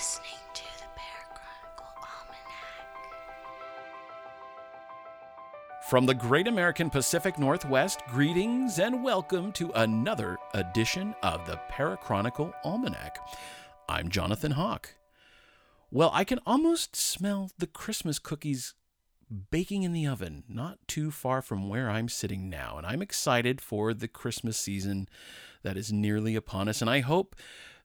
listening to the Parachronicle Almanac. From the great American Pacific Northwest, greetings and welcome to another edition of the Parachronicle Almanac. I'm Jonathan Hawke. Well, I can almost smell the Christmas cookies baking in the oven, not too far from where I'm sitting now, and I'm excited for the Christmas season that is nearly upon us. And I hope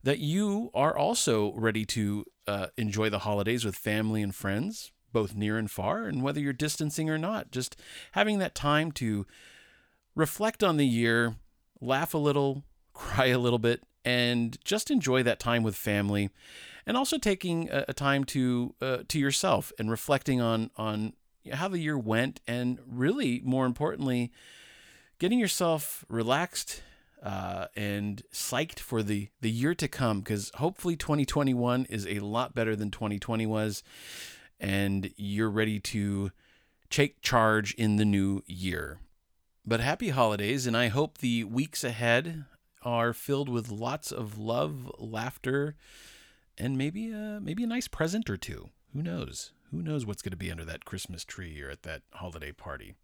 that you are also ready to uh, enjoy the holidays with family and friends, both near and far, and whether you're distancing or not, just having that time to reflect on the year, laugh a little, cry a little bit, and just enjoy that time with family. And also taking a, a time to uh, to yourself and reflecting on on how the year went, and really more importantly, getting yourself relaxed uh, and psyched for the the year to come because hopefully 2021 is a lot better than 2020 was, and you're ready to take charge in the new year. But happy holidays, and I hope the weeks ahead are filled with lots of love, laughter, and maybe a, maybe a nice present or two. Who knows? Who knows what's going to be under that Christmas tree or at that holiday party?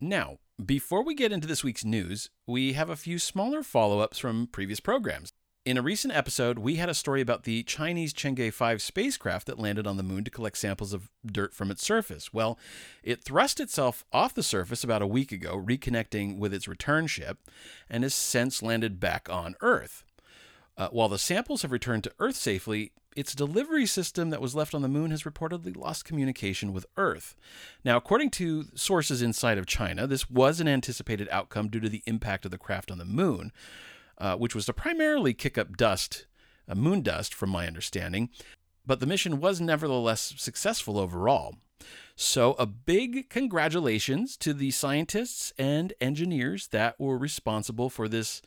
Now, before we get into this week's news, we have a few smaller follow ups from previous programs. In a recent episode, we had a story about the Chinese Chang'e 5 spacecraft that landed on the moon to collect samples of dirt from its surface. Well, it thrust itself off the surface about a week ago, reconnecting with its return ship, and has since landed back on Earth. Uh, while the samples have returned to Earth safely, its delivery system that was left on the moon has reportedly lost communication with Earth. Now, according to sources inside of China, this was an anticipated outcome due to the impact of the craft on the moon, uh, which was to primarily kick up dust, uh, moon dust, from my understanding. But the mission was nevertheless successful overall. So, a big congratulations to the scientists and engineers that were responsible for this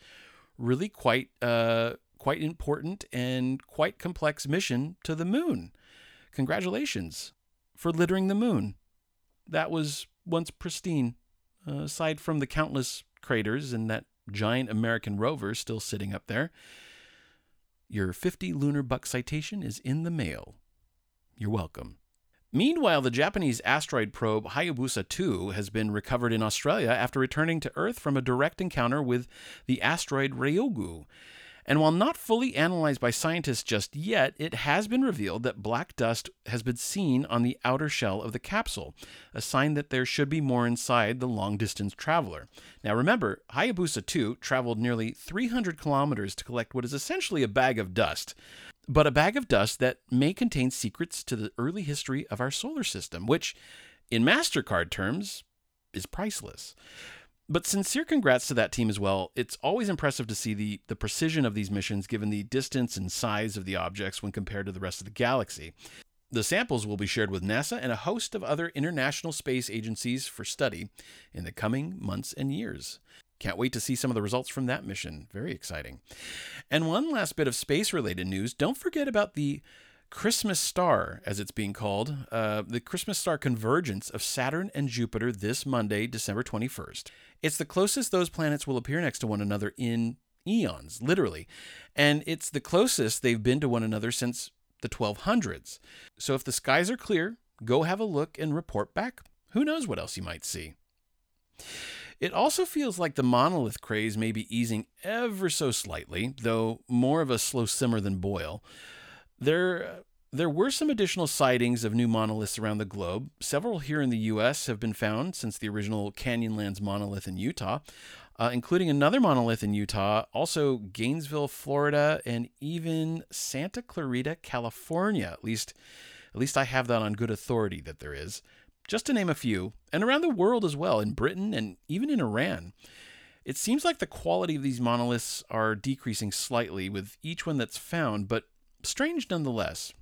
really quite uh, quite important and quite complex mission to the moon. Congratulations for littering the moon. That was once pristine, uh, aside from the countless craters and that giant American rover still sitting up there. Your 50 lunar buck citation is in the mail. You're welcome. Meanwhile, the Japanese asteroid probe Hayabusa 2 has been recovered in Australia after returning to Earth from a direct encounter with the asteroid Ryugu. And while not fully analyzed by scientists just yet, it has been revealed that black dust has been seen on the outer shell of the capsule, a sign that there should be more inside the long distance traveler. Now remember, Hayabusa 2 traveled nearly 300 kilometers to collect what is essentially a bag of dust, but a bag of dust that may contain secrets to the early history of our solar system, which, in MasterCard terms, is priceless. But sincere congrats to that team as well. It's always impressive to see the, the precision of these missions given the distance and size of the objects when compared to the rest of the galaxy. The samples will be shared with NASA and a host of other international space agencies for study in the coming months and years. Can't wait to see some of the results from that mission. Very exciting. And one last bit of space related news don't forget about the Christmas star, as it's being called, uh, the Christmas star convergence of Saturn and Jupiter this Monday, December 21st. It's the closest those planets will appear next to one another in eons, literally. And it's the closest they've been to one another since the 1200s. So if the skies are clear, go have a look and report back. Who knows what else you might see? It also feels like the monolith craze may be easing ever so slightly, though more of a slow simmer than boil. There, there were some additional sightings of new monoliths around the globe. Several here in the U.S. have been found since the original Canyonlands monolith in Utah, uh, including another monolith in Utah, also Gainesville, Florida, and even Santa Clarita, California. At least, at least I have that on good authority that there is. Just to name a few, and around the world as well, in Britain and even in Iran. It seems like the quality of these monoliths are decreasing slightly with each one that's found, but strange nonetheless.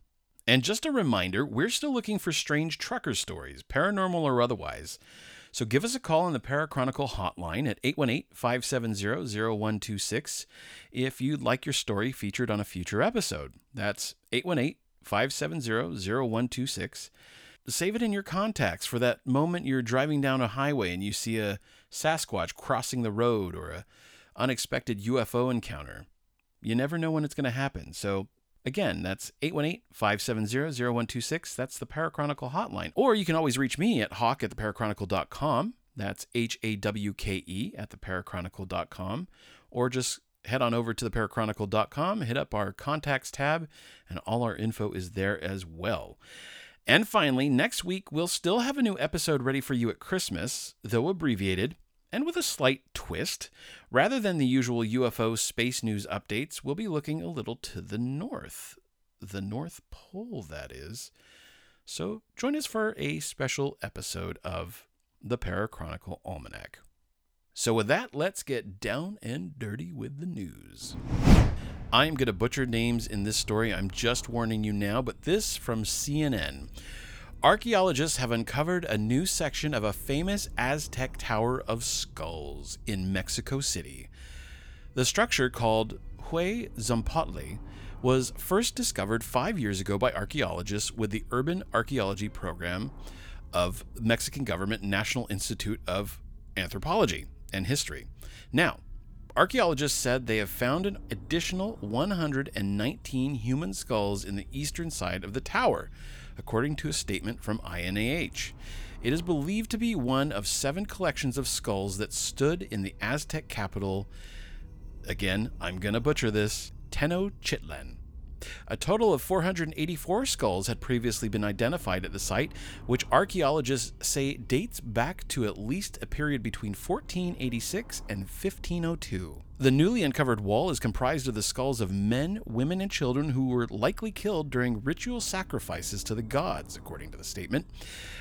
And just a reminder, we're still looking for strange trucker stories, paranormal or otherwise. So give us a call on the Parachronicle hotline at 818-570-0126 if you'd like your story featured on a future episode. That's 818-570-0126. Save it in your contacts for that moment you're driving down a highway and you see a Sasquatch crossing the road or a unexpected UFO encounter. You never know when it's going to happen, so Again, that's 818 570 0126. That's the Parachronicle hotline. Or you can always reach me at hawke at theparachronicle.com. That's H A W K E at theparachronicle.com. Or just head on over to theparachronicle.com, hit up our contacts tab, and all our info is there as well. And finally, next week we'll still have a new episode ready for you at Christmas, though abbreviated and with a slight twist. Rather than the usual UFO space news updates, we'll be looking a little to the north. The North Pole, that is. So join us for a special episode of the Parachronicle Almanac. So, with that, let's get down and dirty with the news. I am going to butcher names in this story. I'm just warning you now, but this from CNN. Archaeologists have uncovered a new section of a famous Aztec Tower of Skulls in Mexico City. The structure, called Huizompotli, was first discovered five years ago by archaeologists with the Urban Archaeology Program of Mexican Government National Institute of Anthropology and History. Now, archaeologists said they have found an additional 119 human skulls in the eastern side of the tower, according to a statement from INAH. It is believed to be one of seven collections of skulls that stood in the Aztec capital. Again, I'm going to butcher this Tenochtitlan. A total of 484 skulls had previously been identified at the site, which archaeologists say dates back to at least a period between 1486 and 1502. The newly uncovered wall is comprised of the skulls of men, women, and children who were likely killed during ritual sacrifices to the gods, according to the statement.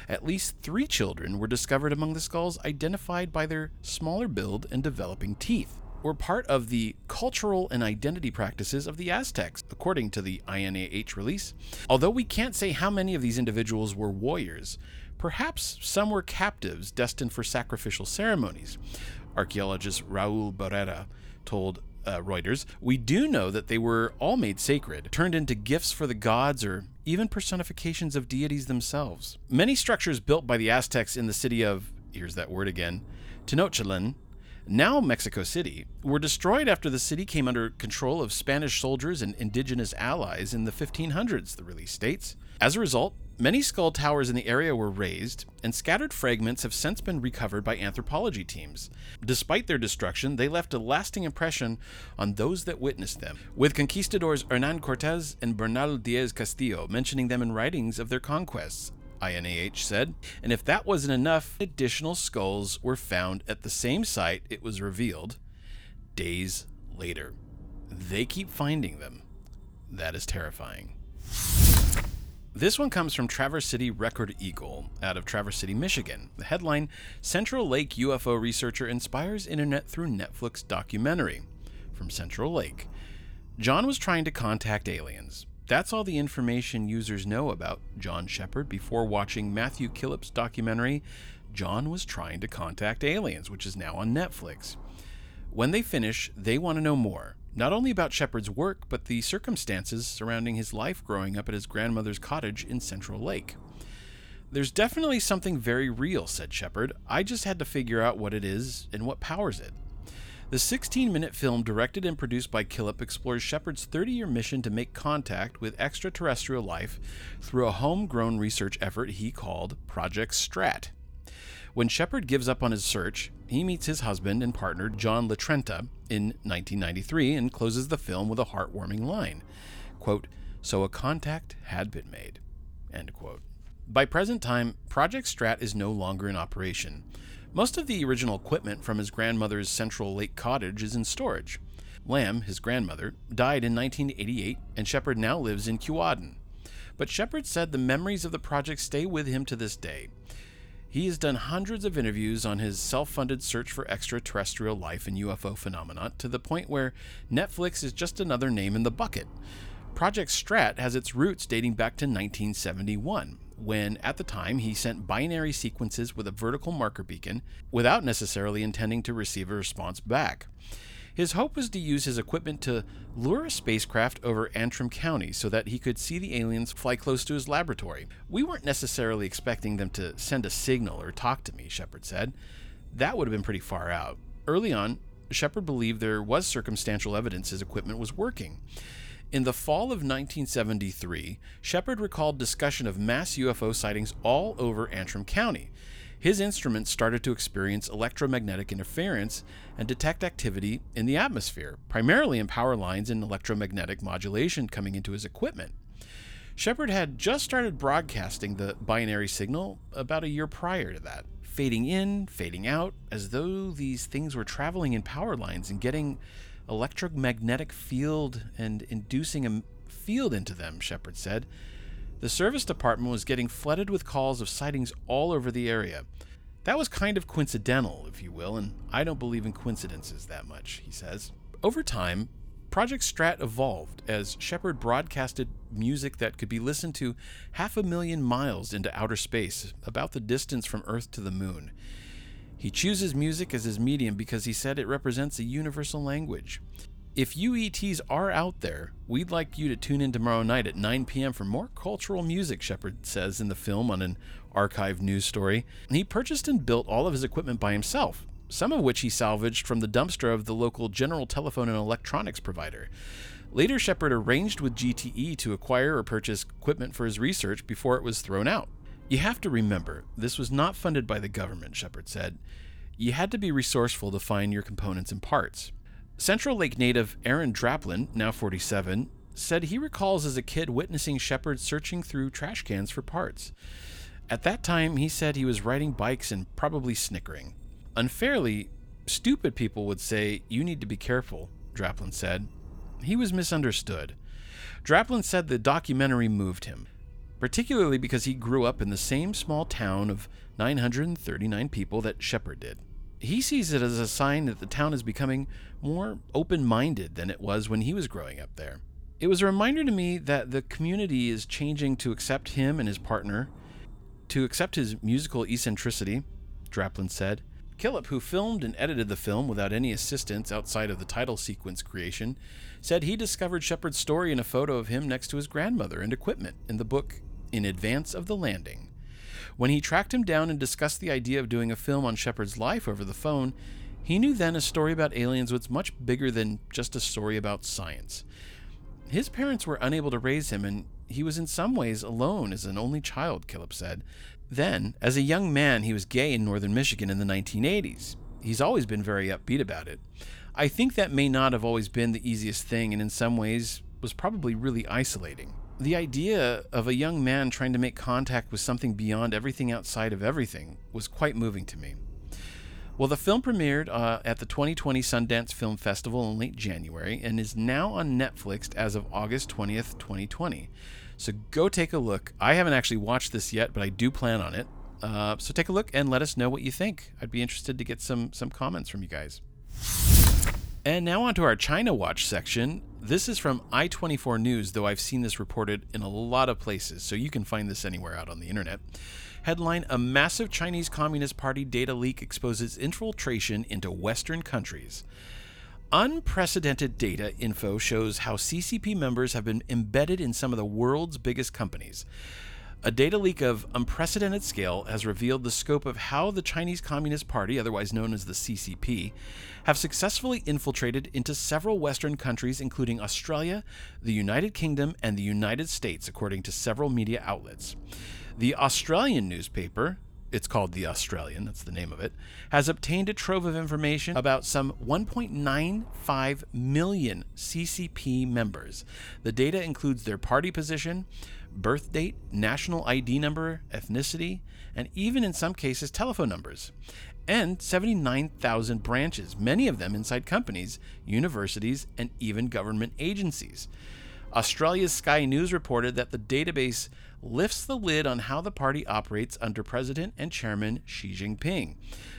At least three children were discovered among the skulls, identified by their smaller build and developing teeth were part of the cultural and identity practices of the Aztecs, according to the INAH release. Although we can't say how many of these individuals were warriors, perhaps some were captives destined for sacrificial ceremonies. Archaeologist Raul Barrera told uh, Reuters, we do know that they were all made sacred, turned into gifts for the gods, or even personifications of deities themselves. Many structures built by the Aztecs in the city of, here's that word again, Tenochtitlan, now Mexico City, were destroyed after the city came under control of Spanish soldiers and indigenous allies in the 1500s, the release states. As a result, many skull towers in the area were razed, and scattered fragments have since been recovered by anthropology teams. Despite their destruction, they left a lasting impression on those that witnessed them, with conquistadors Hernan Cortes and Bernal Diaz Castillo mentioning them in writings of their conquests. INAH said. And if that wasn't enough, additional skulls were found at the same site it was revealed days later. They keep finding them. That is terrifying. This one comes from Traverse City Record Eagle out of Traverse City, Michigan. The headline Central Lake UFO researcher inspires internet through Netflix documentary. From Central Lake. John was trying to contact aliens. That's all the information users know about John Shepherd before watching Matthew Killip's documentary, John Was Trying to Contact Aliens, which is now on Netflix. When they finish, they want to know more, not only about Shepherd's work, but the circumstances surrounding his life growing up at his grandmother's cottage in Central Lake. There's definitely something very real, said Shepherd. I just had to figure out what it is and what powers it. The 16 minute film, directed and produced by Killip, explores Shepherd's 30 year mission to make contact with extraterrestrial life through a homegrown research effort he called Project Strat. When Shepherd gives up on his search, he meets his husband and partner, John LaTrenta, in 1993 and closes the film with a heartwarming line quote, So a contact had been made. End quote. By present time, Project Strat is no longer in operation. Most of the original equipment from his grandmother's Central Lake cottage is in storage. Lamb, his grandmother, died in 1988, and Shepherd now lives in Kewadin. But Shepherd said the memories of the project stay with him to this day. He has done hundreds of interviews on his self funded search for extraterrestrial life and UFO phenomena to the point where Netflix is just another name in the bucket. Project Strat has its roots dating back to 1971 when at the time he sent binary sequences with a vertical marker beacon without necessarily intending to receive a response back. His hope was to use his equipment to lure a spacecraft over Antrim County so that he could see the aliens fly close to his laboratory. We weren't necessarily expecting them to send a signal or talk to me, Shepherd said. That would have been pretty far out. Early on, Shepherd believed there was circumstantial evidence his equipment was working. In the fall of 1973, Shepherd recalled discussion of mass UFO sightings all over Antrim County. His instruments started to experience electromagnetic interference and detect activity in the atmosphere, primarily in power lines and electromagnetic modulation coming into his equipment. Shepherd had just started broadcasting the binary signal about a year prior to that, fading in, fading out, as though these things were traveling in power lines and getting electromagnetic field and inducing a field into them, Shepherd said. The service department was getting flooded with calls of sightings all over the area. That was kind of coincidental, if you will, and I don't believe in coincidences that much, he says. Over time, Project Strat evolved as Shepherd broadcasted music that could be listened to half a million miles into outer space, about the distance from Earth to the moon. He chooses music as his medium because he said it represents a universal language. If you ETs are out there, we'd like you to tune in tomorrow night at 9 p.m. for more cultural music, Shepherd says in the film on an archived news story. He purchased and built all of his equipment by himself, some of which he salvaged from the dumpster of the local general telephone and electronics provider. Later, Shepherd arranged with GTE to acquire or purchase equipment for his research before it was thrown out. You have to remember, this was not funded by the government, Shepherd said. You had to be resourceful to find your components and parts. Central Lake native Aaron Draplin, now 47, said he recalls as a kid witnessing Shepherd searching through trash cans for parts. At that time, he said he was riding bikes and probably snickering. Unfairly, stupid people would say, You need to be careful, Draplin said. He was misunderstood. Draplin said the documentary moved him, particularly because he grew up in the same small town of 939 people that Shepherd did. He sees it as a sign that the town is becoming more open minded than it was when he was growing up there. It was a reminder to me that the community is changing to accept him and his partner, to accept his musical eccentricity, Draplin said. Killip, who filmed and edited the film without any assistance outside of the title sequence creation, said he discovered Shepherd's story in a photo of him next to his grandmother and equipment in the book In Advance of the Landing. When he tracked him down and discussed the idea of doing a film on Shepherd's life over the phone, he knew then a story about aliens was much bigger than just a story about science. His parents were unable to raise him, and he was in some ways alone as an only child, Killip said. Then, as a young man, he was gay in northern Michigan in the 1980s. He's always been very upbeat about it. I think that may not have always been the easiest thing, and in some ways was probably really isolating the idea of a young man trying to make contact with something beyond everything outside of everything was quite moving to me. Well, the film premiered uh, at the 2020 Sundance Film Festival in late January and is now on Netflix as of August 20th, 2020. So go take a look. I haven't actually watched this yet, but I do plan on it. Uh, so take a look and let us know what you think. I'd be interested to get some some comments from you guys. And now onto our China Watch section. This is from i24 News, though I've seen this reported in a lot of places, so you can find this anywhere out on the internet. Headline A massive Chinese Communist Party data leak exposes infiltration into Western countries. Unprecedented data info shows how CCP members have been embedded in some of the world's biggest companies. A data leak of unprecedented scale has revealed the scope of how the Chinese Communist Party, otherwise known as the CCP, have successfully infiltrated into several Western countries, including Australia, the United Kingdom, and the United States, according to several media outlets. The Australian newspaper, it's called The Australian, that's the name of it, has obtained a trove of information about some 1.95 million CCP members. The data includes their party position, birth date, national ID number, ethnicity, and even in some cases, telephone numbers. And 79,000 branches, many of them inside companies, universities, and even government agencies. Australia's Sky News reported that the database lifts the lid on how the party operates under President and Chairman Xi Jinping.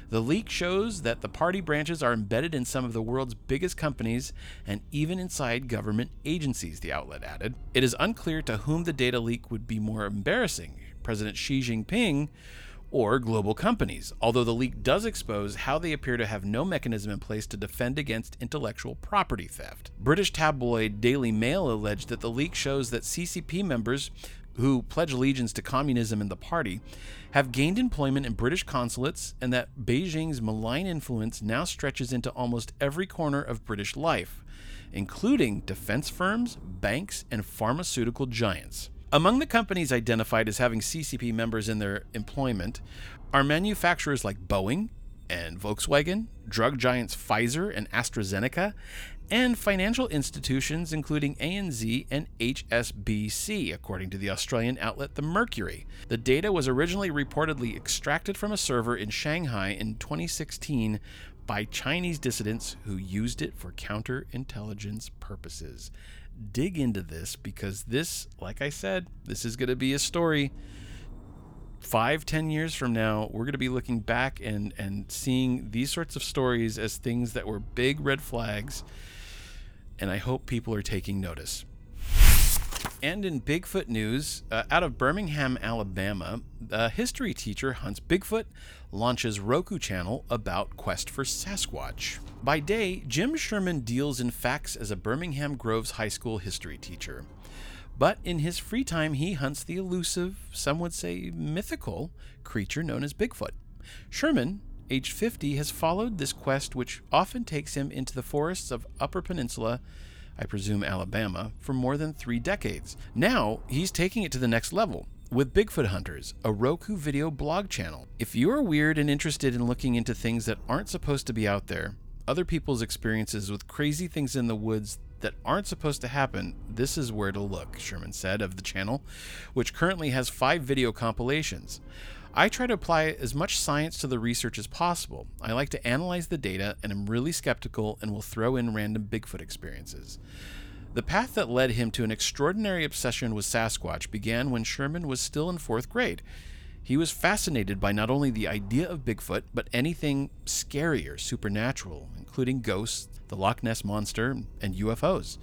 The leak shows that the party branches are embedded in some of the world's biggest companies and even inside government agencies, the outlet added. It is unclear to whom the data leak would be more embarrassing President Xi Jinping or global companies, although the leak does expose how they appear to have no mechanism in place to defend against intellectual property theft. British tabloid Daily Mail alleged that the leak shows that CCP members who pledge allegiance to communism and the party, have gained employment in British consulates, and that Beijing's malign influence now stretches into almost every corner of British life. including defense firms, banks, and pharmaceutical giants. Among the companies identified as having CCP members in their employment are manufacturers like Boeing and Volkswagen, drug giants Pfizer and AstraZeneca, and financial institutions including ANZ and HSBC, according to the Australian outlet The Mercury. The data was originally reportedly extracted from a server in Shanghai in 2016 by Chinese dissidents who used it for counterintelligence purposes. Dig into this because this, like I said, this is going to be a story five, ten years from now, we're going to be looking back and and seeing these sorts of stories as things that were big red flags. And I hope people are taking notice. And in Bigfoot news, uh, out of Birmingham, Alabama, a history teacher hunts Bigfoot, launches Roku channel about quest for Sasquatch. By day, Jim Sherman deals in facts as a Birmingham Groves High School history teacher. But in his free time, he hunts the elusive, some would say mythical, creature known as Bigfoot. Sherman, aged 50, has followed this quest, which often takes him into the forests of Upper Peninsula, I presume Alabama, for more than three decades. Now, he's taking it to the next level with Bigfoot Hunters, a Roku video blog channel. If you're weird and interested in looking into things that aren't supposed to be out there, other people's experiences with crazy things in the woods that aren't supposed to happen, this is where to look, Sherman said of the channel, which currently has five video compilations. I try to apply as much science to the research as possible. I like to analyze the data and am really skeptical and will throw in random Bigfoot experiences. The path that led him to an extraordinary obsession with Sasquatch began when Sherman was still in fourth grade. He was fascinated by not only the idea of Bigfoot, but anything scary or supernatural, including ghosts, the Loch Ness Monster, and UFOs.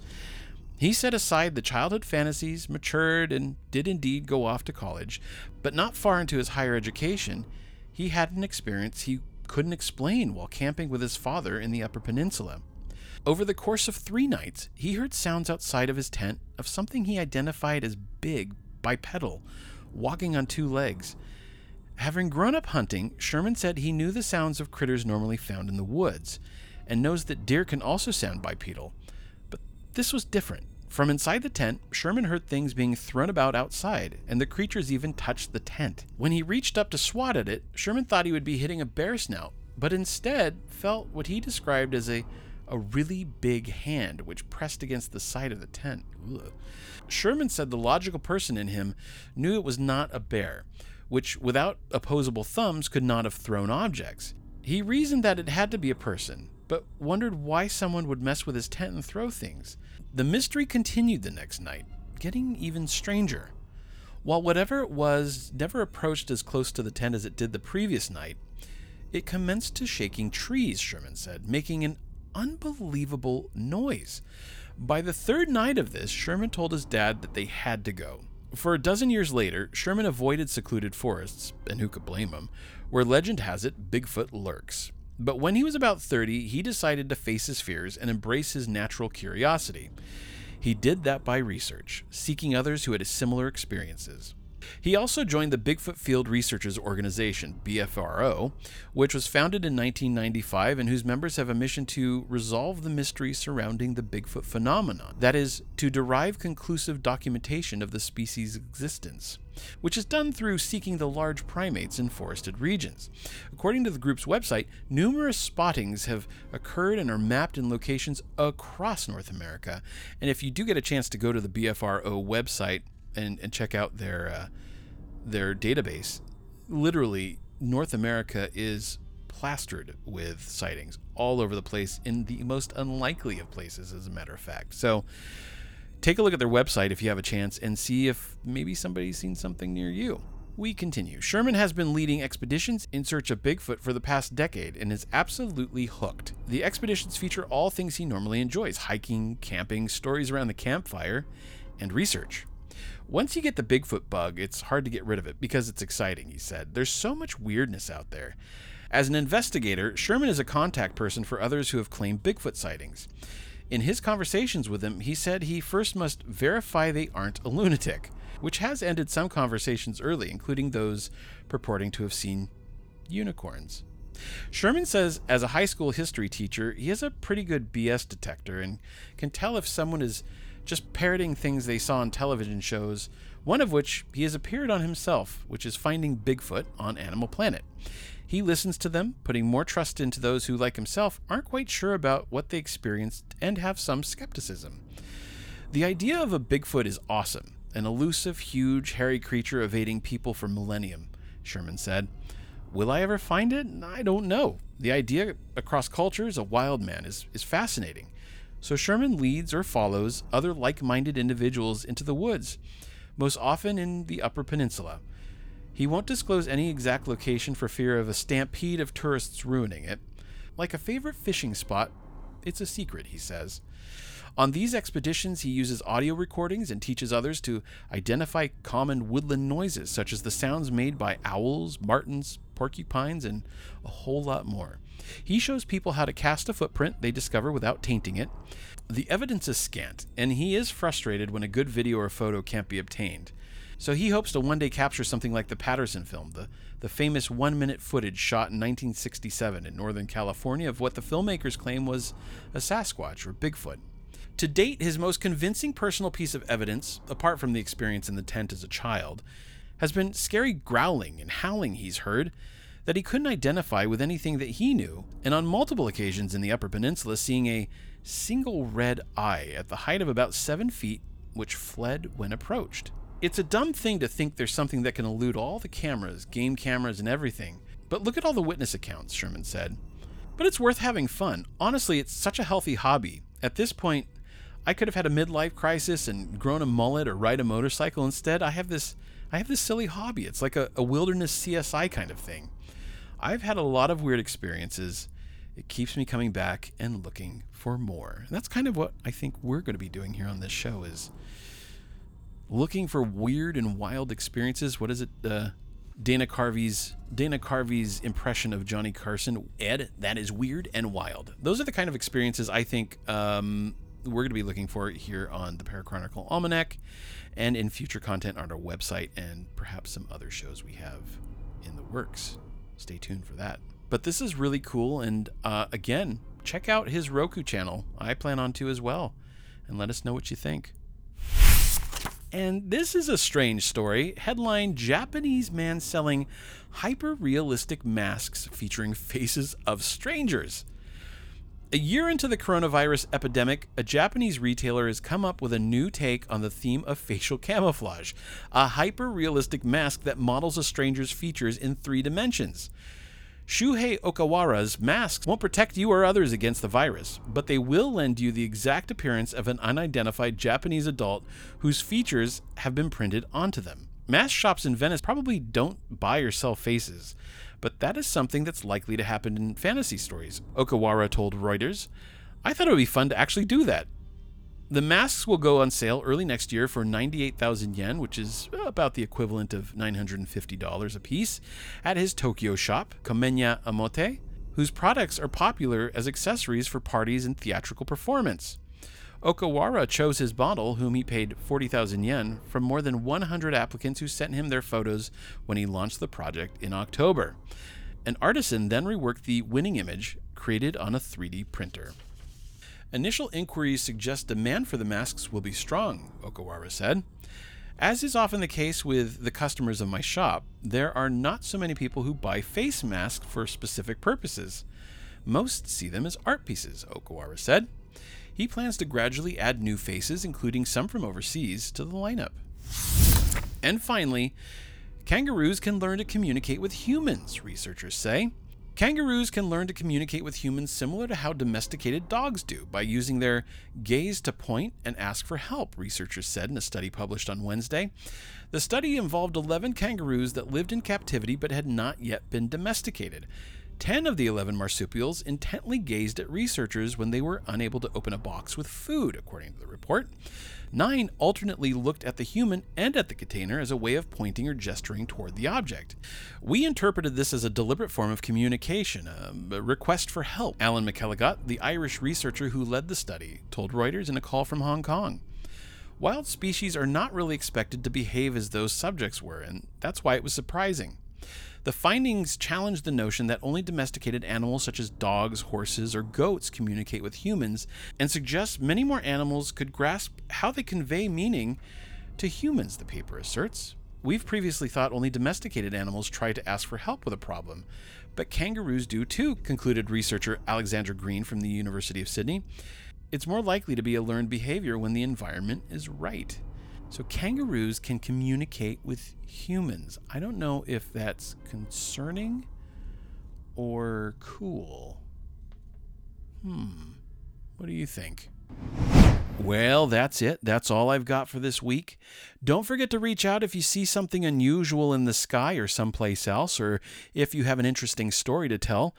He set aside the childhood fantasies, matured, and did indeed go off to college, but not far into his higher education, he had an experience he couldn't explain while camping with his father in the Upper Peninsula. Over the course of three nights, he heard sounds outside of his tent of something he identified as big, bipedal, walking on two legs. Having grown up hunting, Sherman said he knew the sounds of critters normally found in the woods, and knows that deer can also sound bipedal. This was different. From inside the tent, Sherman heard things being thrown about outside, and the creatures even touched the tent. When he reached up to swat at it, Sherman thought he would be hitting a bear snout, but instead felt what he described as a a really big hand which pressed against the side of the tent. Ugh. Sherman said the logical person in him knew it was not a bear, which without opposable thumbs could not have thrown objects. He reasoned that it had to be a person, but wondered why someone would mess with his tent and throw things. The mystery continued the next night, getting even stranger. While whatever it was never approached as close to the tent as it did the previous night, it commenced to shaking trees, Sherman said, making an unbelievable noise. By the third night of this, Sherman told his dad that they had to go. For a dozen years later, Sherman avoided secluded forests, and who could blame him, where legend has it Bigfoot lurks. But when he was about 30, he decided to face his fears and embrace his natural curiosity. He did that by research, seeking others who had similar experiences. He also joined the Bigfoot Field Researchers Organization, BFRO, which was founded in 1995 and whose members have a mission to resolve the mystery surrounding the Bigfoot phenomenon. That is, to derive conclusive documentation of the species' existence which is done through seeking the large primates in forested regions. According to the group's website, numerous spottings have occurred and are mapped in locations across North America. And if you do get a chance to go to the BFRO website, and, and check out their uh, their database, literally North America is plastered with sightings all over the place in the most unlikely of places, as a matter of fact. So take a look at their website if you have a chance and see if maybe somebody's seen something near you. We continue. Sherman has been leading expeditions in search of Bigfoot for the past decade and is absolutely hooked. The expeditions feature all things he normally enjoys hiking, camping, stories around the campfire, and research. Once you get the Bigfoot bug, it's hard to get rid of it because it's exciting, he said. There's so much weirdness out there. As an investigator, Sherman is a contact person for others who have claimed Bigfoot sightings. In his conversations with them, he said he first must verify they aren't a lunatic, which has ended some conversations early, including those purporting to have seen unicorns. Sherman says, as a high school history teacher, he has a pretty good BS detector and can tell if someone is just parroting things they saw on television shows, one of which he has appeared on himself, which is Finding Bigfoot on Animal Planet. He listens to them, putting more trust into those who, like himself, aren't quite sure about what they experienced and have some skepticism. The idea of a Bigfoot is awesome an elusive, huge, hairy creature evading people for millennium, Sherman said. Will I ever find it? I don't know. The idea across cultures, a wild man, is, is fascinating. So Sherman leads or follows other like minded individuals into the woods, most often in the Upper Peninsula. He won't disclose any exact location for fear of a stampede of tourists ruining it. Like a favorite fishing spot, it's a secret, he says. On these expeditions, he uses audio recordings and teaches others to identify common woodland noises, such as the sounds made by owls, martins, porcupines, and a whole lot more. He shows people how to cast a footprint they discover without tainting it. The evidence is scant, and he is frustrated when a good video or photo can't be obtained. So he hopes to one day capture something like the Patterson film, the, the famous one minute footage shot in 1967 in Northern California of what the filmmakers claim was a Sasquatch or Bigfoot. To date, his most convincing personal piece of evidence, apart from the experience in the tent as a child, has been scary growling and howling he's heard that he couldn't identify with anything that he knew, and on multiple occasions in the Upper Peninsula, seeing a single red eye at the height of about seven feet, which fled when approached. It's a dumb thing to think there's something that can elude all the cameras, game cameras, and everything, but look at all the witness accounts, Sherman said. But it's worth having fun. Honestly, it's such a healthy hobby. At this point, I could have had a midlife crisis and grown a mullet or ride a motorcycle. Instead, I have this I have this silly hobby. It's like a, a wilderness CSI kind of thing. I've had a lot of weird experiences. It keeps me coming back and looking for more. And that's kind of what I think we're going to be doing here on this show is looking for weird and wild experiences. What is it? Uh, Dana Carvey's Dana Carvey's impression of Johnny Carson. Ed, that is weird and wild. Those are the kind of experiences I think um, we're going to be looking for here on the Parachronicle Almanac and in future content on our website and perhaps some other shows we have in the works. Stay tuned for that. But this is really cool. And uh, again, check out his Roku channel. I plan on to as well. And let us know what you think. And this is a strange story. Headline Japanese man selling hyper realistic masks featuring faces of strangers. A year into the coronavirus epidemic, a Japanese retailer has come up with a new take on the theme of facial camouflage a hyper realistic mask that models a stranger's features in three dimensions. Shuhei Okawara's masks won't protect you or others against the virus, but they will lend you the exact appearance of an unidentified Japanese adult whose features have been printed onto them. Mask shops in Venice probably don't buy or sell faces, but that is something that's likely to happen in fantasy stories. Okawara told Reuters, I thought it would be fun to actually do that. The masks will go on sale early next year for 98,000 yen, which is about the equivalent of $950 a piece, at his Tokyo shop, Kamenya Omote, whose products are popular as accessories for parties and theatrical performance. Okawara chose his model, whom he paid 40,000 yen, from more than 100 applicants who sent him their photos when he launched the project in October. An artisan then reworked the winning image created on a 3D printer. Initial inquiries suggest demand for the masks will be strong, Okawara said. As is often the case with the customers of my shop, there are not so many people who buy face masks for specific purposes. Most see them as art pieces, Okawara said. He plans to gradually add new faces, including some from overseas, to the lineup. And finally, kangaroos can learn to communicate with humans, researchers say. Kangaroos can learn to communicate with humans similar to how domesticated dogs do by using their gaze to point and ask for help, researchers said in a study published on Wednesday. The study involved 11 kangaroos that lived in captivity but had not yet been domesticated. Ten of the eleven marsupials intently gazed at researchers when they were unable to open a box with food, according to the report. Nine alternately looked at the human and at the container as a way of pointing or gesturing toward the object. We interpreted this as a deliberate form of communication, um, a request for help, Alan McElligott, the Irish researcher who led the study, told Reuters in a call from Hong Kong. Wild species are not really expected to behave as those subjects were, and that's why it was surprising. The findings challenge the notion that only domesticated animals such as dogs, horses, or goats communicate with humans and suggest many more animals could grasp how they convey meaning to humans, the paper asserts. We've previously thought only domesticated animals try to ask for help with a problem, but kangaroos do too, concluded researcher Alexandra Green from the University of Sydney. It's more likely to be a learned behavior when the environment is right. So kangaroos can communicate with humans. I don't know if that's concerning or cool. Hmm. What do you think? Well, that's it. That's all I've got for this week. Don't forget to reach out if you see something unusual in the sky or someplace else, or if you have an interesting story to tell.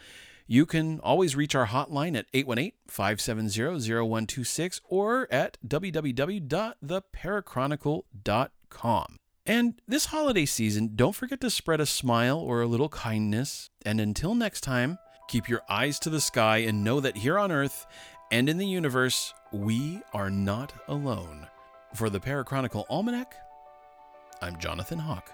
You can always reach our hotline at 818 570 0126 or at www.theparachronicle.com. And this holiday season, don't forget to spread a smile or a little kindness. And until next time, keep your eyes to the sky and know that here on Earth and in the universe, we are not alone. For the Parachronicle Almanac, I'm Jonathan Hawke.